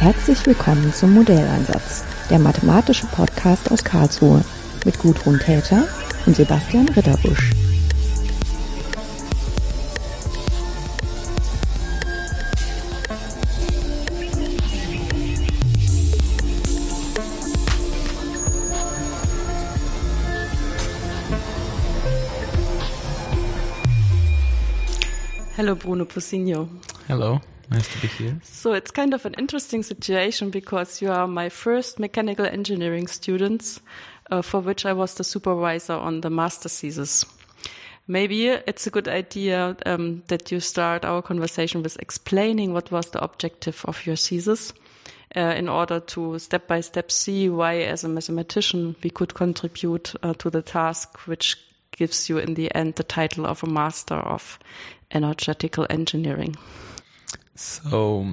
Herzlich willkommen zum Modelleinsatz, der mathematische Podcast aus Karlsruhe mit Gudrun Täter und Sebastian Ritterbusch. Hello, Bruno Posigno. Hello, nice to be here. So it's kind of an interesting situation because you are my first mechanical engineering students, uh, for which I was the supervisor on the master thesis. Maybe it's a good idea um, that you start our conversation with explaining what was the objective of your thesis. Uh, in order to step by step see why, as a mathematician, we could contribute uh, to the task which gives you in the end the title of a master of energetical engineering. So,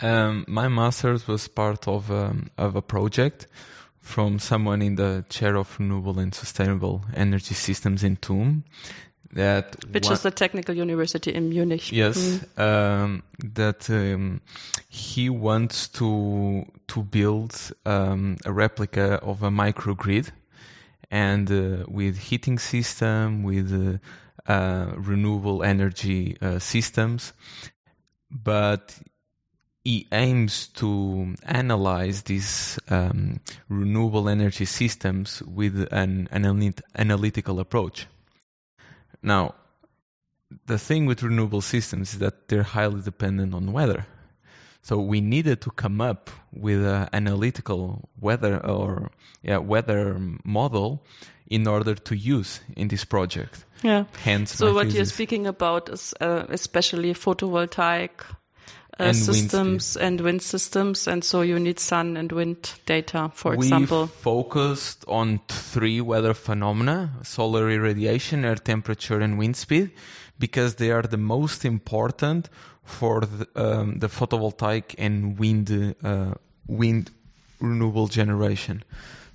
um, my master's was part of um, of a project from someone in the chair of renewable and sustainable energy systems in TUM. That which is the technical university in Munich. Yes, mm. um, that um, he wants to to build um, a replica of a microgrid, and uh, with heating system with uh, uh, renewable energy uh, systems, but he aims to analyze these um, renewable energy systems with an, an analytical approach. Now, the thing with renewable systems is that they're highly dependent on weather. So we needed to come up with an analytical weather or yeah, weather model in order to use in this project. Yeah. Hence, so what thesis. you're speaking about is uh, especially photovoltaic uh, and systems wind and wind systems, and so you need sun and wind data, for we example. focused on three weather phenomena: solar irradiation, air temperature, and wind speed, because they are the most important for the, um, the photovoltaic and wind uh, wind renewable generation.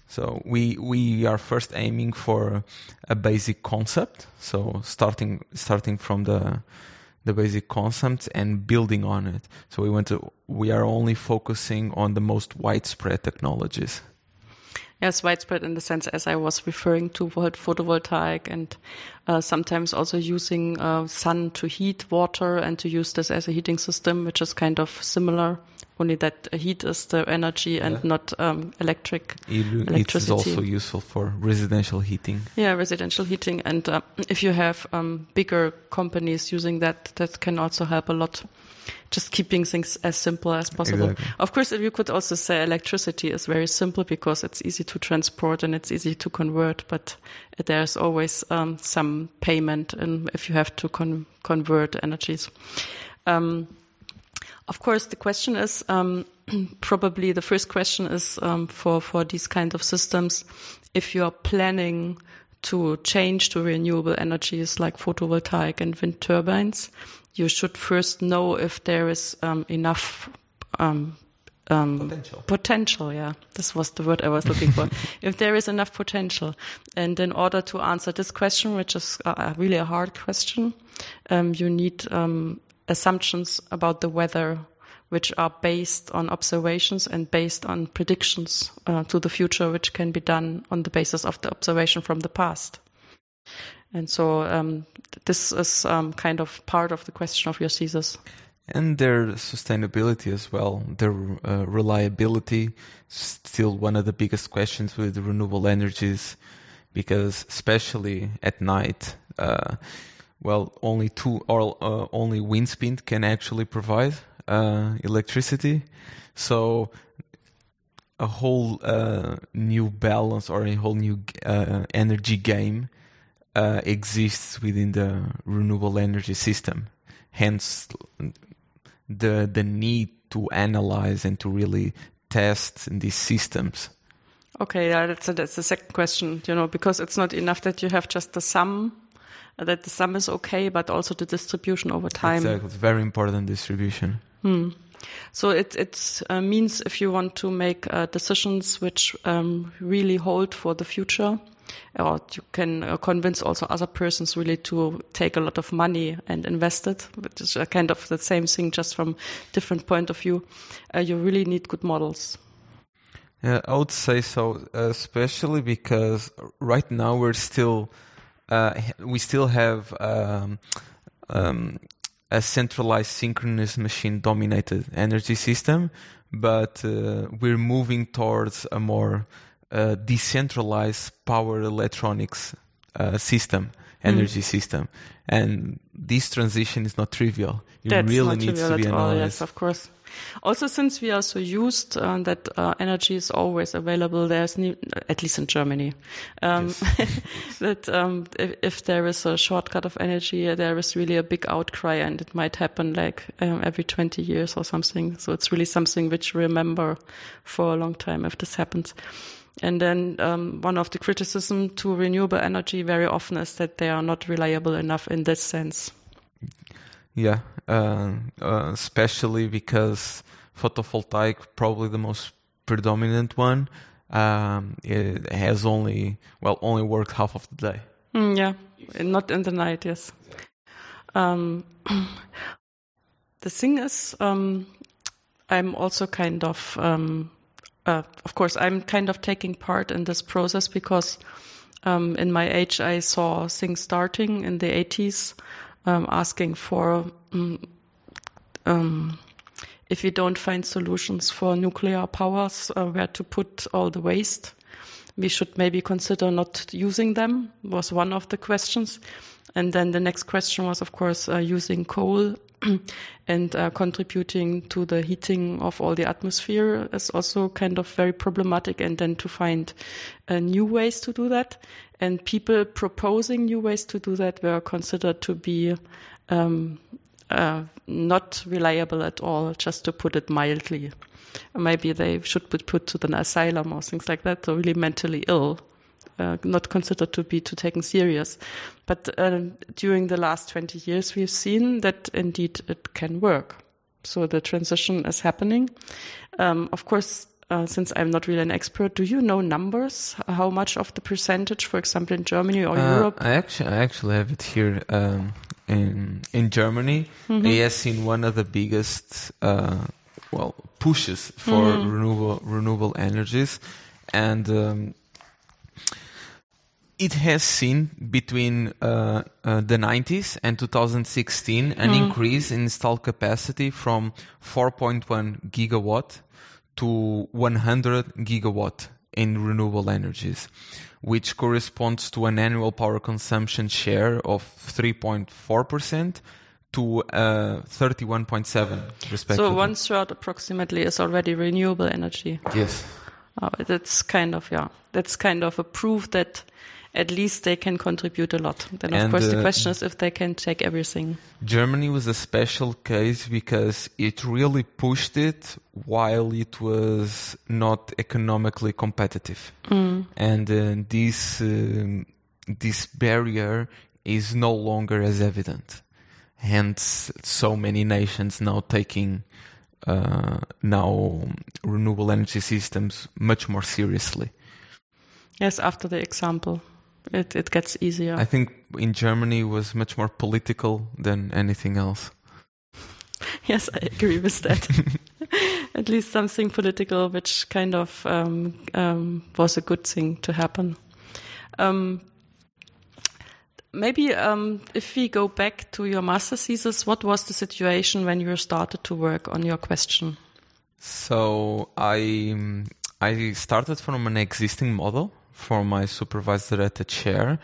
So we we are first aiming for a basic concept. So starting starting from the the basic concept and building on it. So we want to we are only focusing on the most widespread technologies. Yes, widespread in the sense as I was referring to photovoltaic and uh, sometimes also using uh, sun to heat water and to use this as a heating system, which is kind of similar only that heat is the energy and yeah. not um, electric it, electricity. It's also useful for residential heating. Yeah, residential heating, and uh, if you have um, bigger companies using that, that can also help a lot. Just keeping things as simple as possible. Exactly. Of course, you could also say electricity is very simple because it's easy to transport and it's easy to convert, but there's always um, some payment in, if you have to con convert energies. Um, of course, the question is um, probably the first question is um, for for these kind of systems. If you are planning to change to renewable energies like photovoltaic and wind turbines, you should first know if there is um, enough um, um, potential. Potential, yeah. This was the word I was looking for. if there is enough potential. And in order to answer this question, which is uh, really a hard question, um, you need um, assumptions about the weather which are based on observations and based on predictions uh, to the future, which can be done on the basis of the observation from the past. And so um, this is um, kind of part of the question of your thesis. And their sustainability as well, their uh, reliability, still one of the biggest questions with renewable energies, because especially at night, uh, well, only two or uh, only wind speed can actually provide uh, electricity. So a whole uh, new balance or a whole new uh, energy game uh, exists within the renewable energy system. Hence, the the need to analyze and to really test these systems. Okay, yeah, that's a, that's the second question. You know, because it's not enough that you have just the sum that the sum is okay, but also the distribution over time. Exactly, it's very important distribution. Hmm. So it it uh, means if you want to make uh, decisions which um, really hold for the future, or you can uh, convince also other persons really to take a lot of money and invest it, which is kind of the same thing, just from different point of view. Uh, you really need good models. Yeah, I would say so, especially because right now we're still uh, we still have um, um, a centralized synchronous machine dominated energy system, but uh, we're moving towards a more uh, decentralized power electronics uh, system, energy mm. system. And this transition is not trivial. It That's really needs to be analyzed. All, yes, of course. Also, since we are so used uh, that uh, energy is always available, there's new, at least in Germany, um, yes. that um, if, if, there is a shortcut of energy, there is really a big outcry, and it might happen like um, every 20 years or something. So it's really something which we remember for a long time if this happens. And then um, one of the criticism to renewable energy very often is that they are not reliable enough in this sense. Yeah, uh, uh, especially because photovoltaic, probably the most predominant one, um, it has only well only worked half of the day. Mm, yeah, not in the night. Yes. Um, the thing is, um, I'm also kind of, um, uh, of course, I'm kind of taking part in this process because um, in my age I saw things starting in the 80s um, asking for um, um, if we don't find solutions for nuclear powers, uh, where to put all the waste. We should maybe consider not using them, was one of the questions. And then the next question was, of course, uh, using coal and uh, contributing to the heating of all the atmosphere is also kind of very problematic. And then to find uh, new ways to do that. And people proposing new ways to do that were considered to be um, uh, not reliable at all, just to put it mildly. Maybe they should be put to an asylum or things like that, so really mentally ill. Uh, not considered to be too taken serious. But uh, during the last 20 years, we've seen that indeed it can work. So the transition is happening. Um, of course, uh, since I'm not really an expert, do you know numbers? How much of the percentage, for example, in Germany or uh, Europe? I actually, I actually have it here um, in in Germany. Mm-hmm. Has seen one of the biggest, uh, well, pushes for mm-hmm. renewable renewable energies, and um, it has seen between uh, uh, the 90s and 2016 an mm. increase in installed capacity from 4.1 gigawatt to 100 gigawatt in renewable energies, which corresponds to an annual power consumption share of 3.4% to uh, 31.7 respectively. So one third approximately is already renewable energy. Yes. Oh, that's kind of yeah. That's kind of a proof that at least they can contribute a lot. Then, of and, course, the uh, question is if they can take everything. Germany was a special case because it really pushed it while it was not economically competitive, mm. and uh, this um, this barrier is no longer as evident. Hence, so many nations now taking uh, now renewable energy systems much more seriously. Yes, after the example it, it gets easier. I think in Germany was much more political than anything else. yes, I agree with that. At least something political, which kind of um, um, was a good thing to happen. Um, maybe um, if we go back to your master thesis, what was the situation when you started to work on your question? So I I started from an existing model for my supervisor at the chair.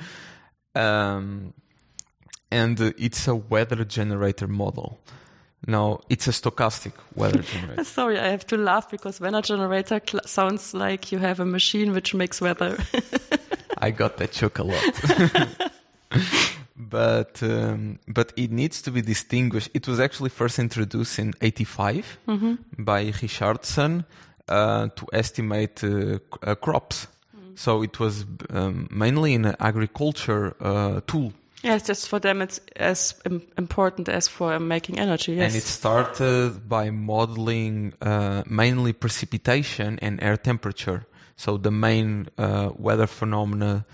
Um, and it's a weather generator model. Now, it's a stochastic weather generator. Sorry, I have to laugh because weather generator cl- sounds like you have a machine which makes weather. I got that joke a lot. but um, but it needs to be distinguished. It was actually first introduced in '85 mm-hmm. by Richardson uh, to estimate uh, uh, crops so it was um, mainly an agriculture uh, tool. Yes, just for them it's as important as for making energy. Yes. And it started by modeling uh, mainly precipitation and air temperature. So the main uh, weather phenomena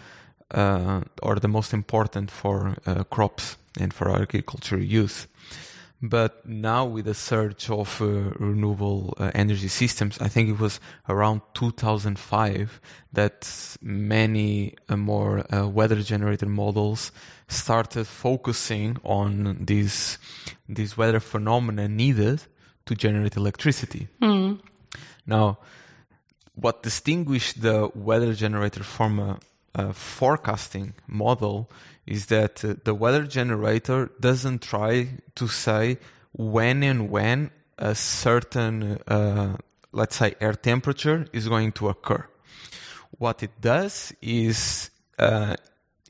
uh, or the most important for uh, crops and for agriculture use. But now with the surge of uh, renewable uh, energy systems, I think it was around 2005 that many uh, more uh, weather generated models started focusing on these these weather phenomena needed to generate electricity. Mm. Now, what distinguished the weather generator from a, a forecasting model is that uh, the weather generator doesn't try to say when and when a certain, uh, let's say, air temperature is going to occur. What it does is uh,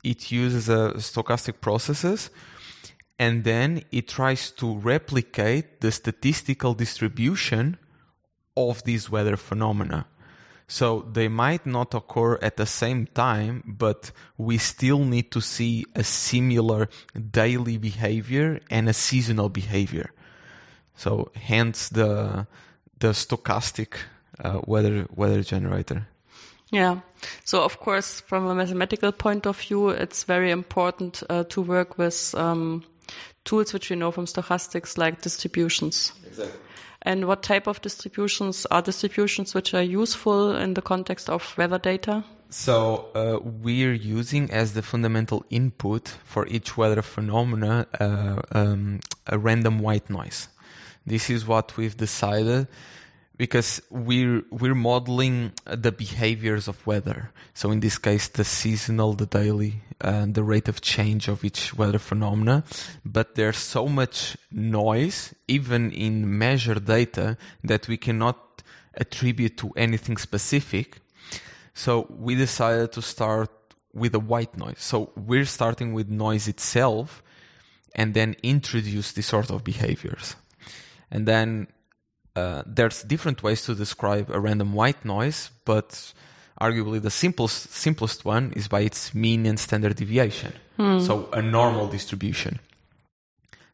it uses uh, stochastic processes and then it tries to replicate the statistical distribution of these weather phenomena. So they might not occur at the same time, but we still need to see a similar daily behavior and a seasonal behavior. So hence the the stochastic uh, weather weather generator. Yeah. So of course, from a mathematical point of view, it's very important uh, to work with um, tools which we know from stochastics, like distributions. Exactly. And what type of distributions are distributions which are useful in the context of weather data? So uh, we're using as the fundamental input for each weather phenomena uh, um, a random white noise. This is what we've decided because we're we're modeling the behaviors of weather. So in this case, the seasonal, the daily, and the rate of change of each weather phenomena. But there's so much noise, even in measured data, that we cannot attribute to anything specific. So we decided to start with a white noise. So we're starting with noise itself, and then introduce this sort of behaviors. And then uh, there's different ways to describe a random white noise, but arguably the simplest simplest one is by its mean and standard deviation. So a normal distribution.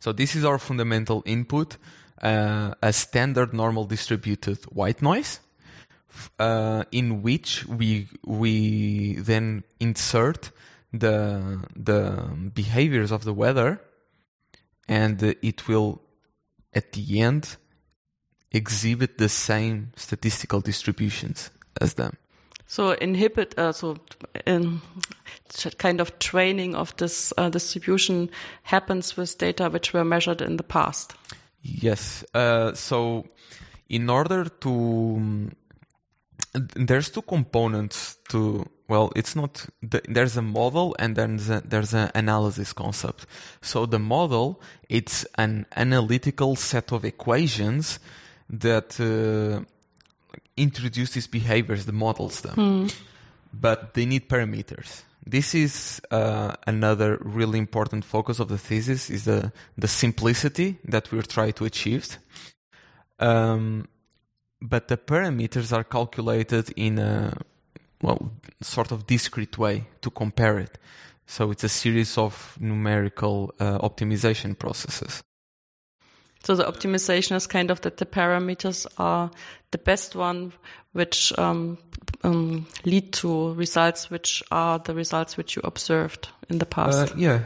So this is our fundamental input, uh, a standard normal distributed white noise, uh, in which we we then insert the the behaviors of the weather, and it will at the end exhibit the same statistical distributions as them. So inhibit, uh, so um, kind of training of this uh, distribution happens with data which were measured in the past. Yes. Uh, so in order to, um, there's two components to. Well, it's not. There's a model and then there's, there's an analysis concept. So the model, it's an analytical set of equations that uh, introduce these behaviors, the models them, but they need parameters. This is uh, another really important focus of the thesis: is the the simplicity that we're trying to achieve. Um, but the parameters are calculated in a well, sort of discrete way to compare it. So it's a series of numerical uh, optimization processes. So the optimization is kind of that the parameters are the best one, which um, um, lead to results which are the results which you observed in the past. Uh, yeah,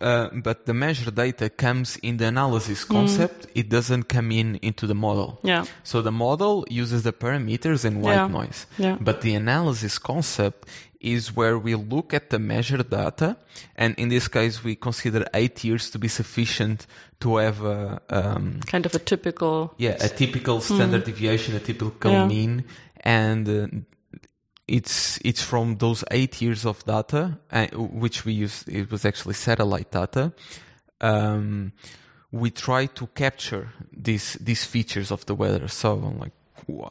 uh, but the measure data comes in the analysis concept. It doesn't come in into the model. Yeah. So the model uses the parameters and white Yeah. noise. Yeah. But the analysis concept is where we look at the measured data, and in this case, we consider eight years to be sufficient to have a um, kind of a typical. yeah a typical standard deviation, a typical Yeah. mean, and uh, it's it's from those eight years of data, uh, which we use. It was actually satellite data. Um, we try to capture these these features of the weather. So like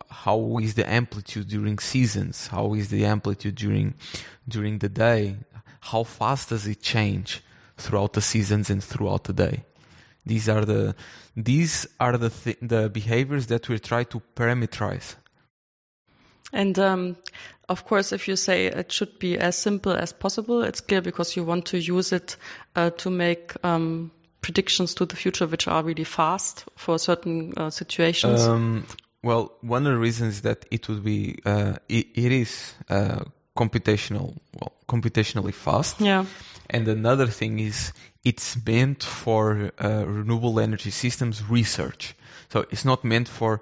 how is the amplitude during seasons? How is the amplitude during during the day? How fast does it change throughout the seasons and throughout the day? These are the these are the th- the behaviors that we try to parameterize. And um, of course, if you say it should be as simple as possible, it's clear because you want to use it uh, to make um, predictions to the future, which are really fast for certain uh, situations. Um, well, one of the reasons that it would be uh, it, it is uh, computational, well, computationally fast. Yeah. And another thing is it's meant for uh, renewable energy systems research. So it's not meant for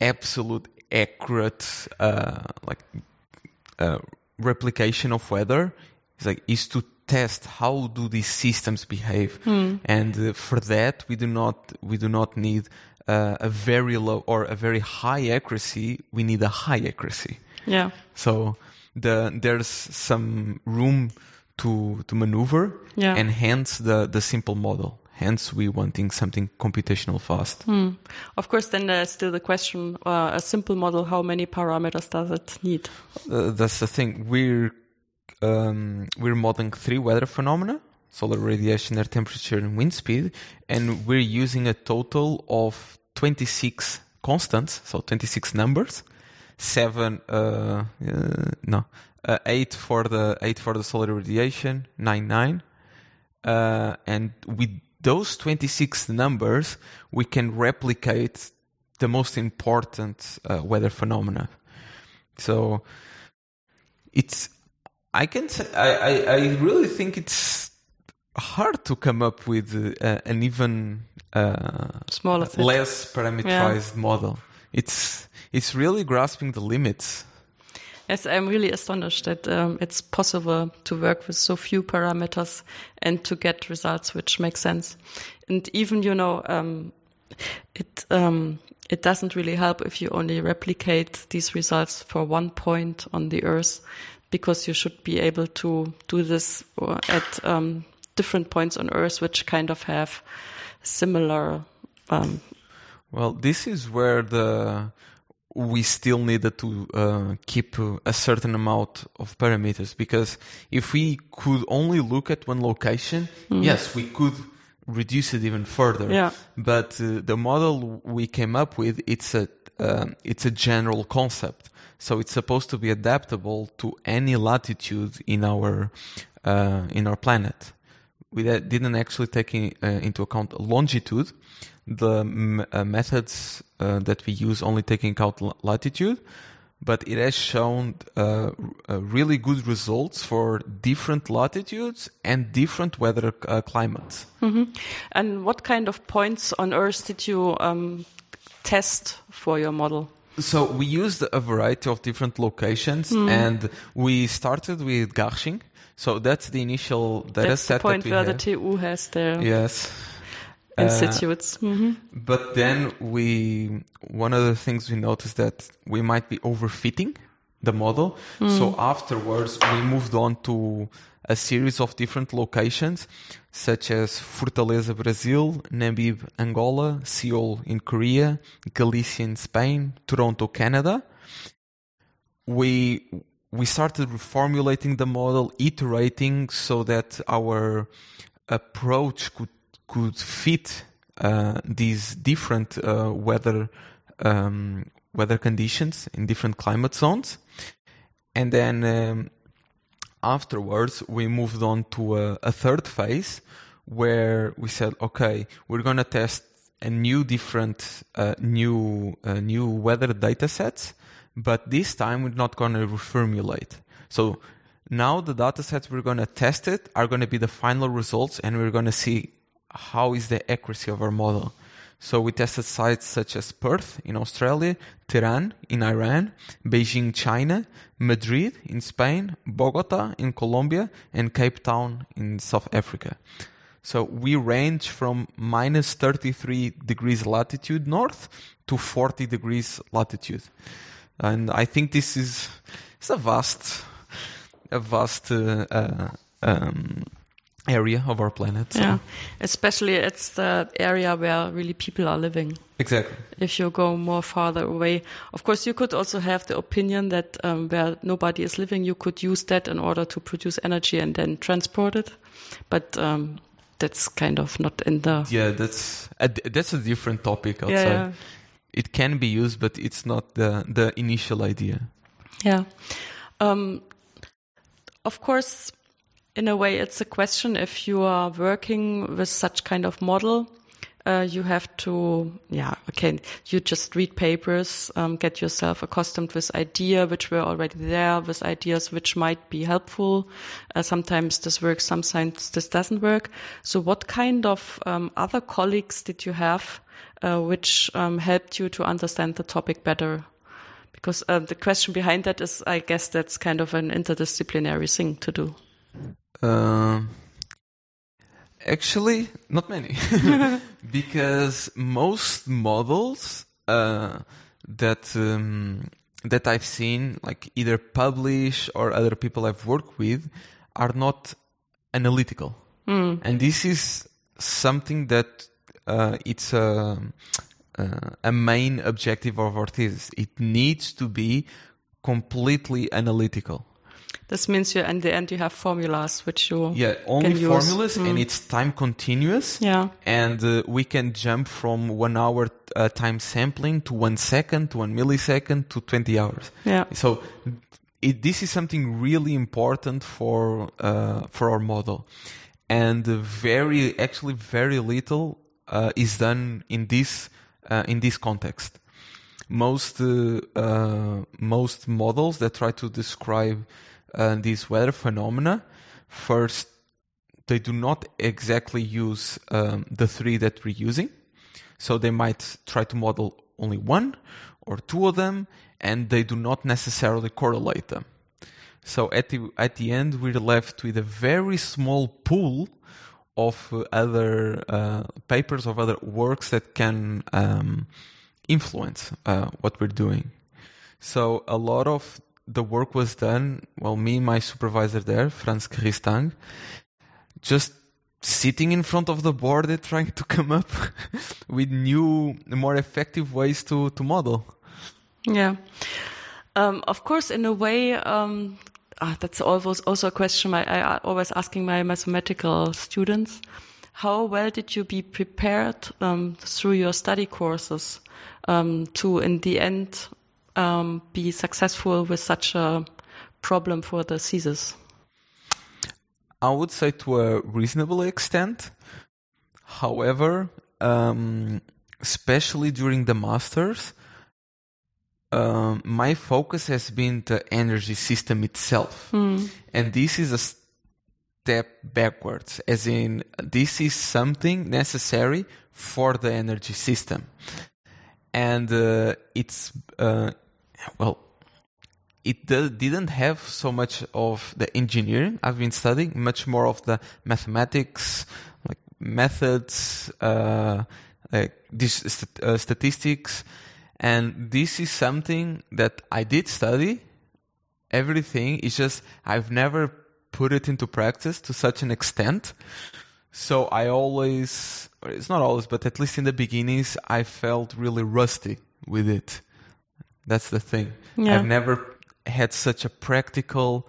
absolute accurate, uh, like uh, replication of weather. It's like is to test how do these systems behave, and uh, for that we do not we do not need uh, a very low or a very high accuracy. We need a high accuracy. Yeah. So the there's some room to to maneuver, Yeah. and hence the the simple model. Hence, we wanting something computational fast. Hmm. Of course, then there's still the question: uh, a simple model, how many parameters does it need? Uh, that's the thing. We're um, we're modeling three weather phenomena: solar radiation, air temperature, and wind speed, and we're using a total of 26 constants, so 26 numbers. Seven, uh, uh, no, uh, eight for the eight for the solar radiation, nine nine, uh, and with those 26 numbers, we can replicate the most important uh, weather phenomena. So it's I can say I, I, I really think it's hard to come up with uh, an even uh, Smaller less parameterized model. It's it's really grasping the limits. Yes, I'm really astonished that um, it's possible to work with so few parameters and to get results which make sense. And even, you know, um, it um, it doesn't really help if you only replicate these results for one point on the Earth, because you should be able to do this at um, different points on Earth, which kind of have similar. Um, Well, this is where the we still needed to uh, keep uh, a certain amount of parameters because if we could only look at one location, yes, we could reduce it even further. Yeah. But uh, the model we came up with it's a um, it's a general concept, so it's supposed to be adaptable to any latitude in our uh, in our planet we didn't actually take in, uh, into account longitude. The m- uh, methods uh, that we use only taking account l- latitude, but it has shown uh, r- uh, really good results for different latitudes and different weather uh, climates. and what kind of points on Earth did you um, test for your model? So we used a variety of different locations, and we started with Garching. So that's the initial data That's the set point that we where have. the TU has their yes. Uh, institutes. hmm But then we, one of the things we noticed that we might be overfitting the model. So afterwards, we moved on to a series of different locations, such as Fortaleza, Brazil, Namib, Angola, Seoul in Korea, Galicia in Spain, Toronto, Canada. We we started reformulating the model, iterating so that our approach could could fit uh, these different uh, weather um, weather conditions in different climate zones, and then um, afterwards we moved on to a, a third phase where we said, okay, we're gonna test a new different uh, new uh, new weather data sets, but this time we're not gonna reformulate. So now the data sets we're gonna test it are gonna be the final results, and we're gonna see how is the accuracy of our model. So we tested sites such as Perth in Australia, Tehran in Iran, Beijing, China, Madrid in Spain, Bogota in Colombia, and Cape Town in South Africa. So we range from minus 33 degrees latitude north to 40 degrees latitude. And I think this is it's a vast, a vast uh, uh, um, area of our planet. so- Yeah, especially it's the area where really people are living. Exactly. If you go more farther away, of course, you could also have the opinion that um, where nobody is living, you could use that in order to produce energy and then transport it. But um, that's kind of not in the. Yeah, that's a, that's a different topic outside. Yeah, yeah. It can be used, but it's not the the initial idea. Yeah. Um, of course, in a way, it's a question if you are working with such kind of model. Uh, you have to, yeah, okay, you just read papers, um, get yourself accustomed with idea which were already there, with ideas which might be helpful. Uh, sometimes this works, sometimes this doesn't work. So what kind of um, other colleagues did you have uh, which um, helped you to understand the topic better? Because uh, the question behind that is, I guess that's kind of an interdisciplinary thing to do. Actually, not many, because most models uh, that um, that I've seen, like either publish or other people I've worked with, are not analytical, Mm. and this is something that uh, it's a uh, a main objective of our thesis. It needs to be completely analytical. This means you, in the end, you have formulas which you Yeah, only can use. formulas, and Mm. it's time continuous. Yeah. and uh, we can jump from one hour uh, time sampling to one second to one millisecond to 20 hours. Yeah. So it, this is something really important for uh, for our model, and very actually very little uh, is done in this uh, in this context. Most uh, uh, most models that try to describe uh, these weather phenomena first they do not exactly use um, the three that we're using. So they might try to model only one or two of them, and they do not necessarily correlate them. So at the at the end, we're left with a very small pool of uh, other uh, papers of other works that can um, influence uh, what we're doing. So a lot of the work was done. Well, me, and my supervisor there, Franz Christang, just sitting in front of the board trying to come up with new, more effective ways to, to model. Yeah. Um, of course, in a way, um, ah, that's always also a question I, I always asking my mathematical students. How well did you be prepared um, through your study courses um, to, in the end, um, be successful with such a problem for the thesis? I would say to a reasonable extent. However, um, especially during the masters, um, my focus has been the energy system itself, and this is a step backwards. As in, this is something necessary for the energy system, and uh, it's uh, well it didn't have so much of the engineering I've been studying, much more of the mathematics, like methods, uh, like this st- uh, statistics, and this is something that I did study. Everything is just I've never put it into practice to such an extent. So I always, it's not always, but at least in the beginnings, I felt really rusty with it. That's the thing. Yeah. I've never had such a practical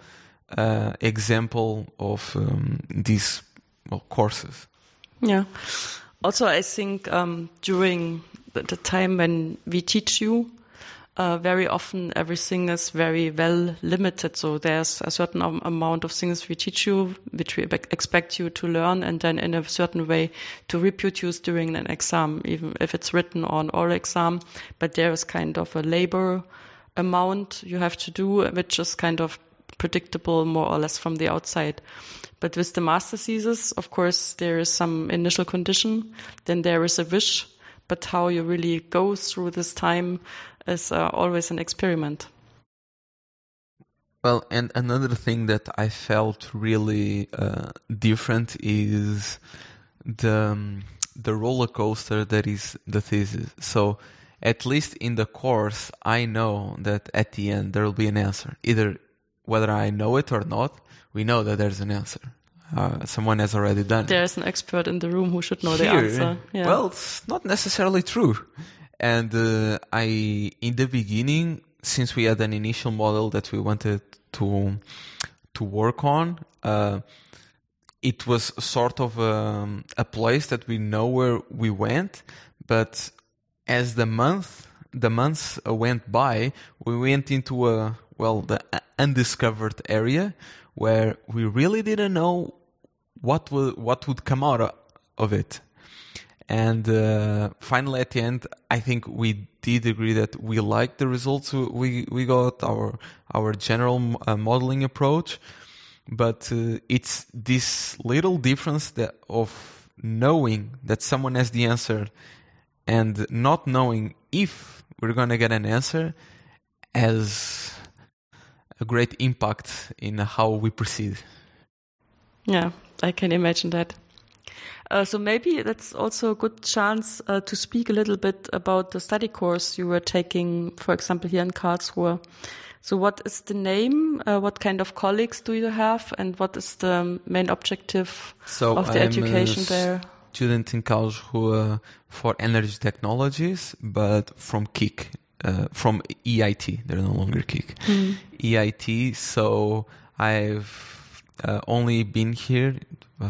uh, example of um, these well, courses. Yeah. Also, I think um, during the, the time when we teach you, uh, very often everything is very well limited. So there's a certain amount of things we teach you, which we expect you to learn, and then in a certain way to reproduce during an exam, even if it's written or an oral exam. But there is kind of a labor amount you have to do, which is kind of predictable more or less from the outside. But with the master thesis, of course, there is some initial condition, then there is a wish, but how you really go through this time is uh, always an experiment. Well, and another thing that I felt really uh, different is the um, the roller coaster that is the thesis. So, at least in the course, I know that at the end there will be an answer. Either whether I know it or not, we know that there's an answer. Uh, someone has already done it. There's an expert in the room who should know the answer. Yeah. Well, it's not necessarily true. And uh, I, in the beginning, since we had an initial model that we wanted to to work on, uh, it was sort of um, a place that we know where we went. But as the month the months uh, went by, we went into a well the undiscovered area where we really didn't know what would what would come out of it. And uh, finally, at the end, I think we did agree that we liked the results we we got our our general uh, modeling approach, but uh, it's this little difference that of knowing that someone has the answer and not knowing if we're to get an answer has a great impact in how we proceed. Yeah, I can imagine that. Uh, so maybe that's also a good chance uh, to speak a little bit about the study course you were taking, for example, here in Karlsruhe. So what is the name? Uh, what kind of colleagues do you have? And what is the main objective so of the I'm education there? Student in Karlsruhe for energy technologies, but from KIC, uh, from EIT. They're no longer KIC. Mm. EIT. So I've uh, only been here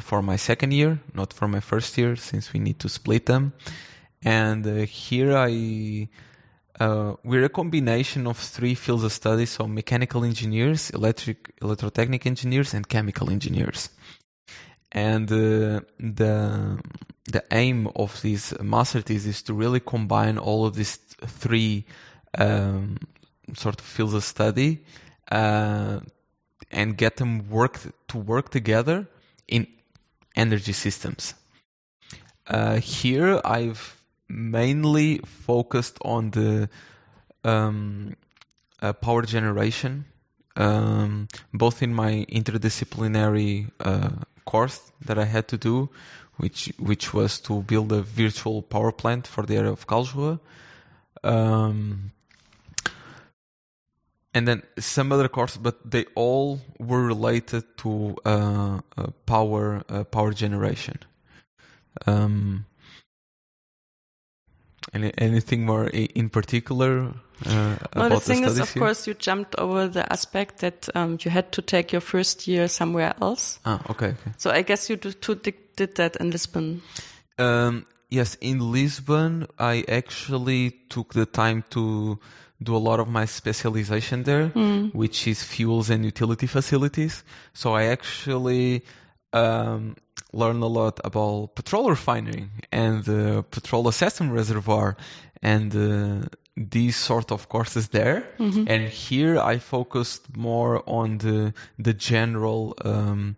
for my second year, not for my first year, since we need to split them. And uh, here I, uh, we're a combination of three fields of study, so mechanical engineers, electric, electrotechnic engineers, and chemical engineers. And uh, the the aim of this master thesis is to really combine all of these three um, sort of fields of study uh, and get them work to work together in energy systems. Uh, here, I've mainly focused on the um, uh, power generation, um, both in my interdisciplinary uh, course that I had to do, which which was to build a virtual power plant for the area of Karlsruhe. Um, and then some other courses, but they all were related to uh, uh, power uh, power generation. Um, any, anything more in particular? Uh, well, the thing the is, of here? course, you jumped over the aspect that um, you had to take your first year somewhere else. Ah, okay. okay. So I guess you did, did that in Lisbon. Um, yes, in Lisbon, I actually took the time to do a lot of my specialization there, mm. which is fuels and utility facilities. So I actually um, learned a lot about petrol refining and the petrol assessment reservoir and uh, these sort of courses there. Mm-hmm. And here I focused more on the the general um,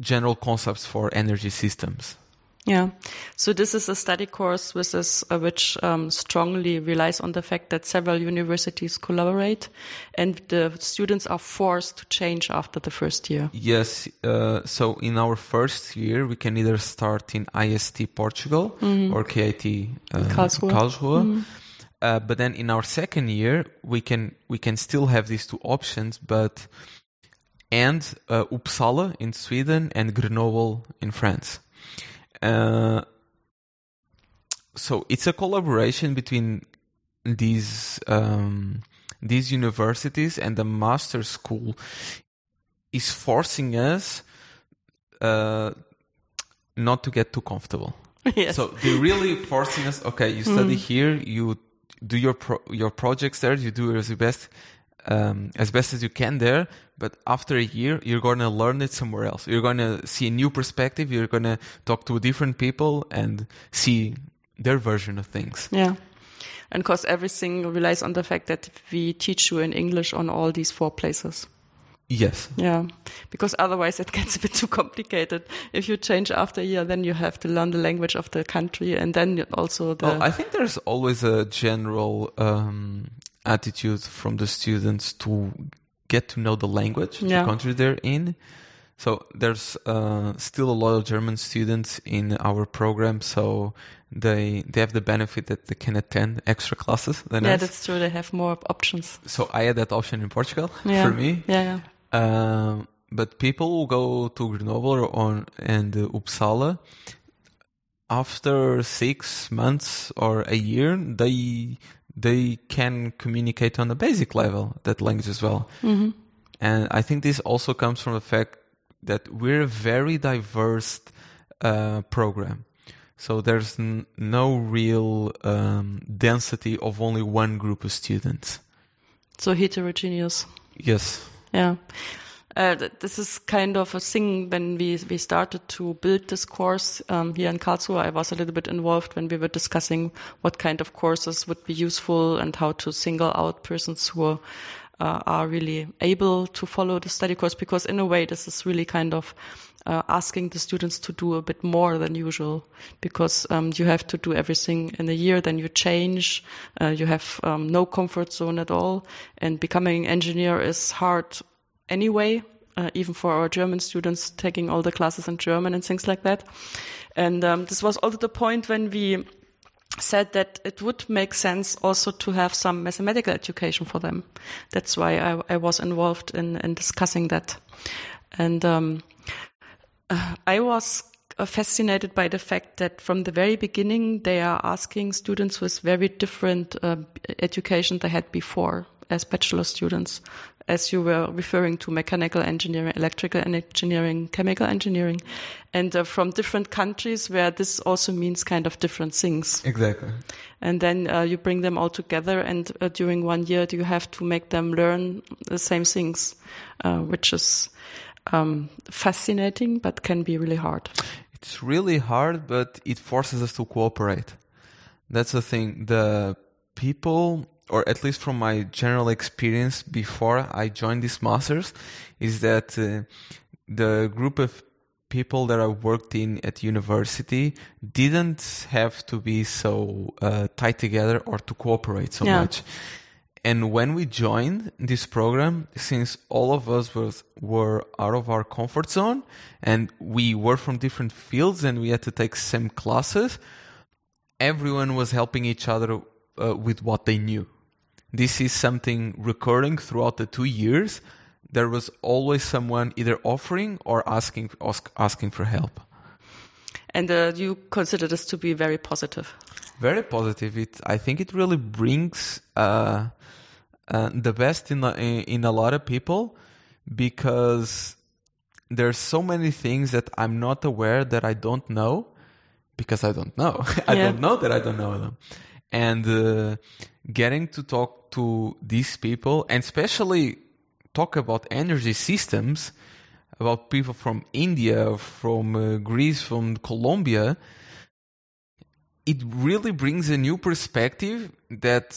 general concepts for energy systems. Yeah. So this is a study course which, is, uh, which um, strongly relies on the fact that several universities collaborate and the students are forced to change after the first year. Yes. Uh, so in our first year, we can either start in IST Portugal mm-hmm. or KIT uh, Karlsruhe. Karlsruhe. Mm-hmm. Uh, but then in our second year, we can we can still have these two options, but and uh, Uppsala in Sweden and Grenoble in France. Uh, so it's a collaboration between these um, these universities and the master school is forcing us uh, not to get too comfortable. yes. So they're really forcing us. Okay, you study Mm. here, you do your pro- your projects there, you do as best um, as best as you can there. But after a year, you're going to learn it somewhere else. You're going to see a new perspective. You're going to talk to different people and see their version of things. Yeah. And of course, everything relies on the fact that we teach you in English on all these four places. Yes. Yeah, because otherwise it gets a bit too complicated. If you change after a year, then you have to learn the language of the country and then also the. Well, I think there's always a general um, attitude from the students to get to know the language, Yeah. the country they're in. So there's uh, still a lot of German students in our program, so they they have the benefit that they can attend extra classes yeah, us. that's true. They have more options. So I had that option in Portugal Yeah. for me. Yeah, yeah. Um, but people who go to Grenoble on and uh, Uppsala after six months or a year, they they can communicate on a basic level that language as well. hmm And I think this also comes from the fact that we're a very diverse uh, program. So there's n- no real um, density of only one group of students. So heterogeneous. Yes. Yeah. Uh, this is kind of a thing when we, we started to build this course um, here in Karlsruhe. I was a little bit involved when we were discussing what kind of courses would be useful and how to single out persons who are, uh, are really able to follow the study course because in a way this is really kind of uh, asking the students to do a bit more than usual because um, you have to do everything in a year, then you change, uh, you have um, no comfort zone at all, and becoming an engineer is hard anyway, uh, even for our German students taking all the classes in German and things like that. And um, this was also the point when we said that it would make sense also to have some mathematical education for them. That's why I, I was involved in, in discussing that. And um, uh, I was fascinated by the fact that from the very beginning they are asking students with very different uh, education they had before as bachelor students as you were referring to mechanical engineering, electrical engineering, chemical engineering, and uh, from different countries where this also means kind of different things. Exactly. And then uh, you bring them all together, and uh, during one year, you have to make them learn the same things, uh, which is um, fascinating, but can be really hard. It's really hard, but it forces us to cooperate. That's the thing. The people or at least from my general experience before I joined these masters, is that uh, the group of people that I worked in at university didn't have to be so uh, tight together or to cooperate so yeah. much. And when we joined this program, since all of us was, were out of our comfort zone and we were from different fields and we had to take same classes, everyone was helping each other uh, with what they knew this is something recurring throughout the two years. There was always someone either offering or asking ask, asking for help. And uh, you consider this to be very positive. Very positive. It I think it really brings uh, uh, the best in, in in a lot of people because there's so many things that I'm not aware that I don't know because I don't know. I yeah. don't know that I don't know them. And uh, getting to talk to these people and especially talk about energy systems, about people from India, from uh, Greece, from Colombia, it really brings a new perspective that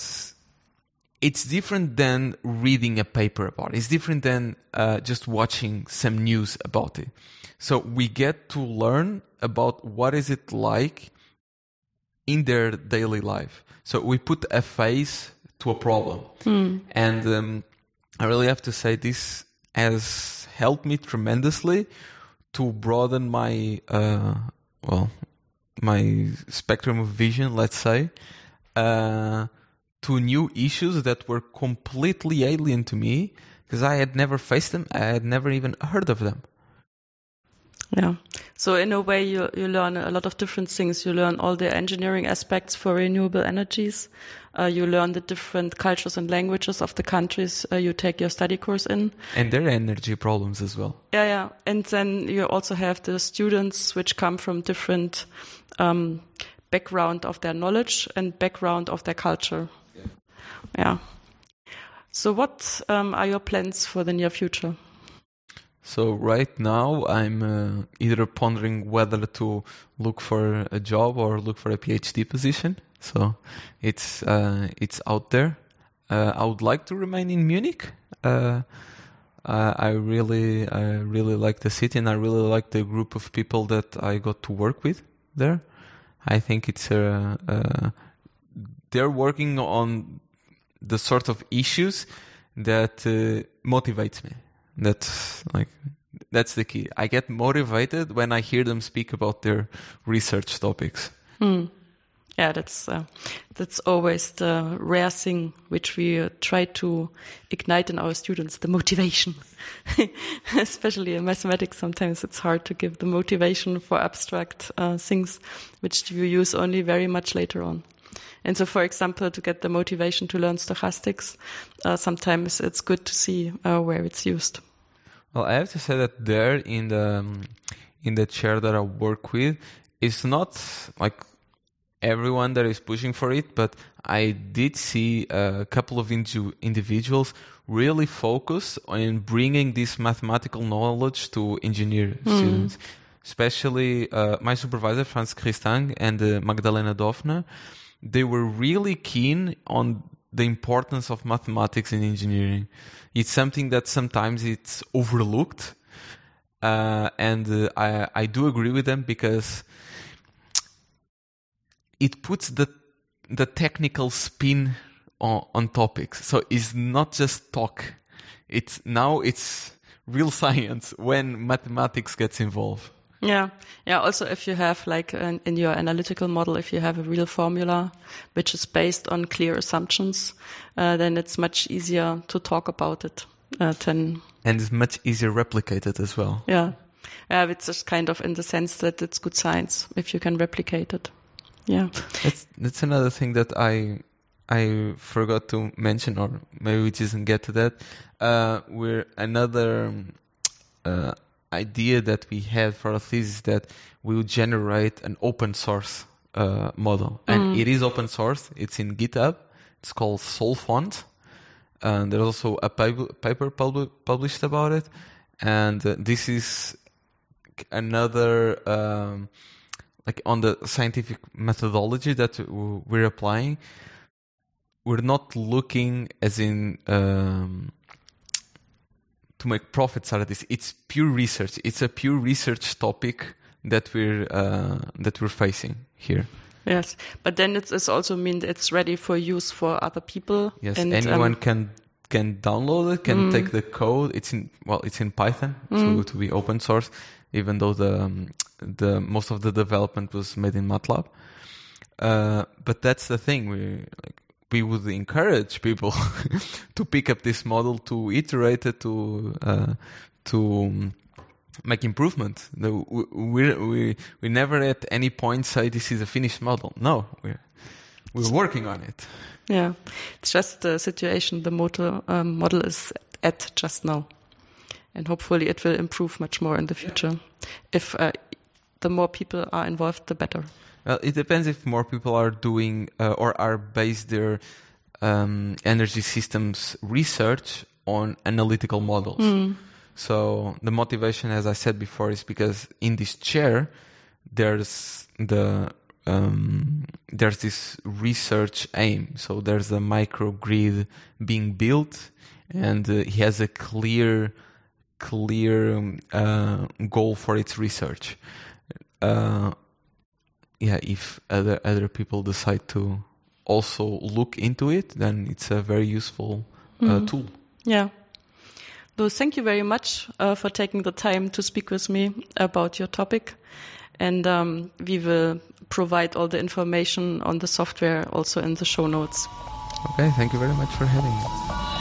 it's different than reading a paper about it. It's different than uh, just watching some news about it. So we get to learn about what is it like in their daily life. So we put a face to a problem. Mm. And um, I really have to say this has helped me tremendously to broaden my uh, well my spectrum of vision, let's say, uh, to new issues that were completely alien to me because I had never faced them. I had never even heard of them. Yeah. So in a way, you you learn a lot of different things. You learn all the engineering aspects for renewable energies. Uh, you learn the different cultures and languages of the countries uh, you take your study course in, and their energy problems as well. Yeah, yeah. And then you also have the students which come from different um, background of their knowledge and background of their culture. Yeah. yeah. So, what um, are your plans for the near future? So right now I'm uh, either pondering whether to look for a job or look for a PhD position. So it's uh, it's out there. Uh, I would like to remain in Munich. Uh, I really I really like the city and I really like the group of people that I got to work with there. I think it's a, a they're working on the sort of issues that uh, motivates me that's like that's the key. I get motivated when I hear them speak about their research topics. Hmm. Yeah, that's uh, that's always the rare thing which we uh, try to ignite in our students: the motivation. Especially in mathematics, sometimes it's hard to give the motivation for abstract uh, things, which you use only very much later on. And so, for example, to get the motivation to learn stochastics, uh, sometimes it's good to see uh, where it's used. Well, I have to say that there in the um, in the chair that I work with, it's not like everyone that is pushing for it, but I did see a couple of individuals really focus on bringing this mathematical knowledge to engineer students. Especially uh, my supervisor Franz Christange and uh, Magdalena Dofner, they were really keen on the importance of mathematics in engineering. It's something that sometimes it's overlooked, uh, and uh, I I do agree with them because it puts the the technical spin on, on topics. So it's not just talk. It's now it's real science when mathematics gets involved. Yeah, yeah. Also, if you have like an, in your analytical model, if you have a real formula which is based on clear assumptions, uh, then it's much easier to talk about it uh, than And it's much easier replicated as well. yeah, yeah. It's just kind of in the sense that it's good science if you can replicate it. Yeah, That's that's another thing that I I forgot to mention, or maybe we just didn't get to that. Uh, we're another um, uh, idea that we had for our thesis that we would generate an open source uh, model, and it is open source. It's in GitHub. It's called Solfont. And there's also a paper, paper publi- published about it, and uh, this is another um, like on the scientific methodology that we're applying we're not looking as in um, to make profits out of this. It's pure research. It's a pure research topic that we're uh, that we're facing here. Yes. But then it's, it's also mean it's ready for use for other people. yes. And, anyone um, can can download it can take the code. It's in well it's in python. To, to be open source even though the um, the most of the development was made in matlab. Uh, but that's the thing. We like we would encourage people to pick up this model to iterate it to uh, to um, make improvement. The, we, we we never at any point say this is a finished model. No we're we're working on it. Yeah, it's just the situation the motor um, model is at just now, and hopefully it will improve much more in the future. If uh, the more people are involved, the better. Well, it depends if more people are doing uh, or are based their um, energy systems research on analytical models. So the motivation, as I said before, is because in this chair there's the um, there's this research aim. So there's a microgrid being built, and uh, he has a clear clear um, uh, goal for its research. Uh, yeah, if other other people decide to also look into it, then it's a very useful uh, tool. Yeah. So thank you very much uh, for taking the time to speak with me about your topic. And um, we will provide all the information on the software also in the show notes. Okay, thank you very much for having me.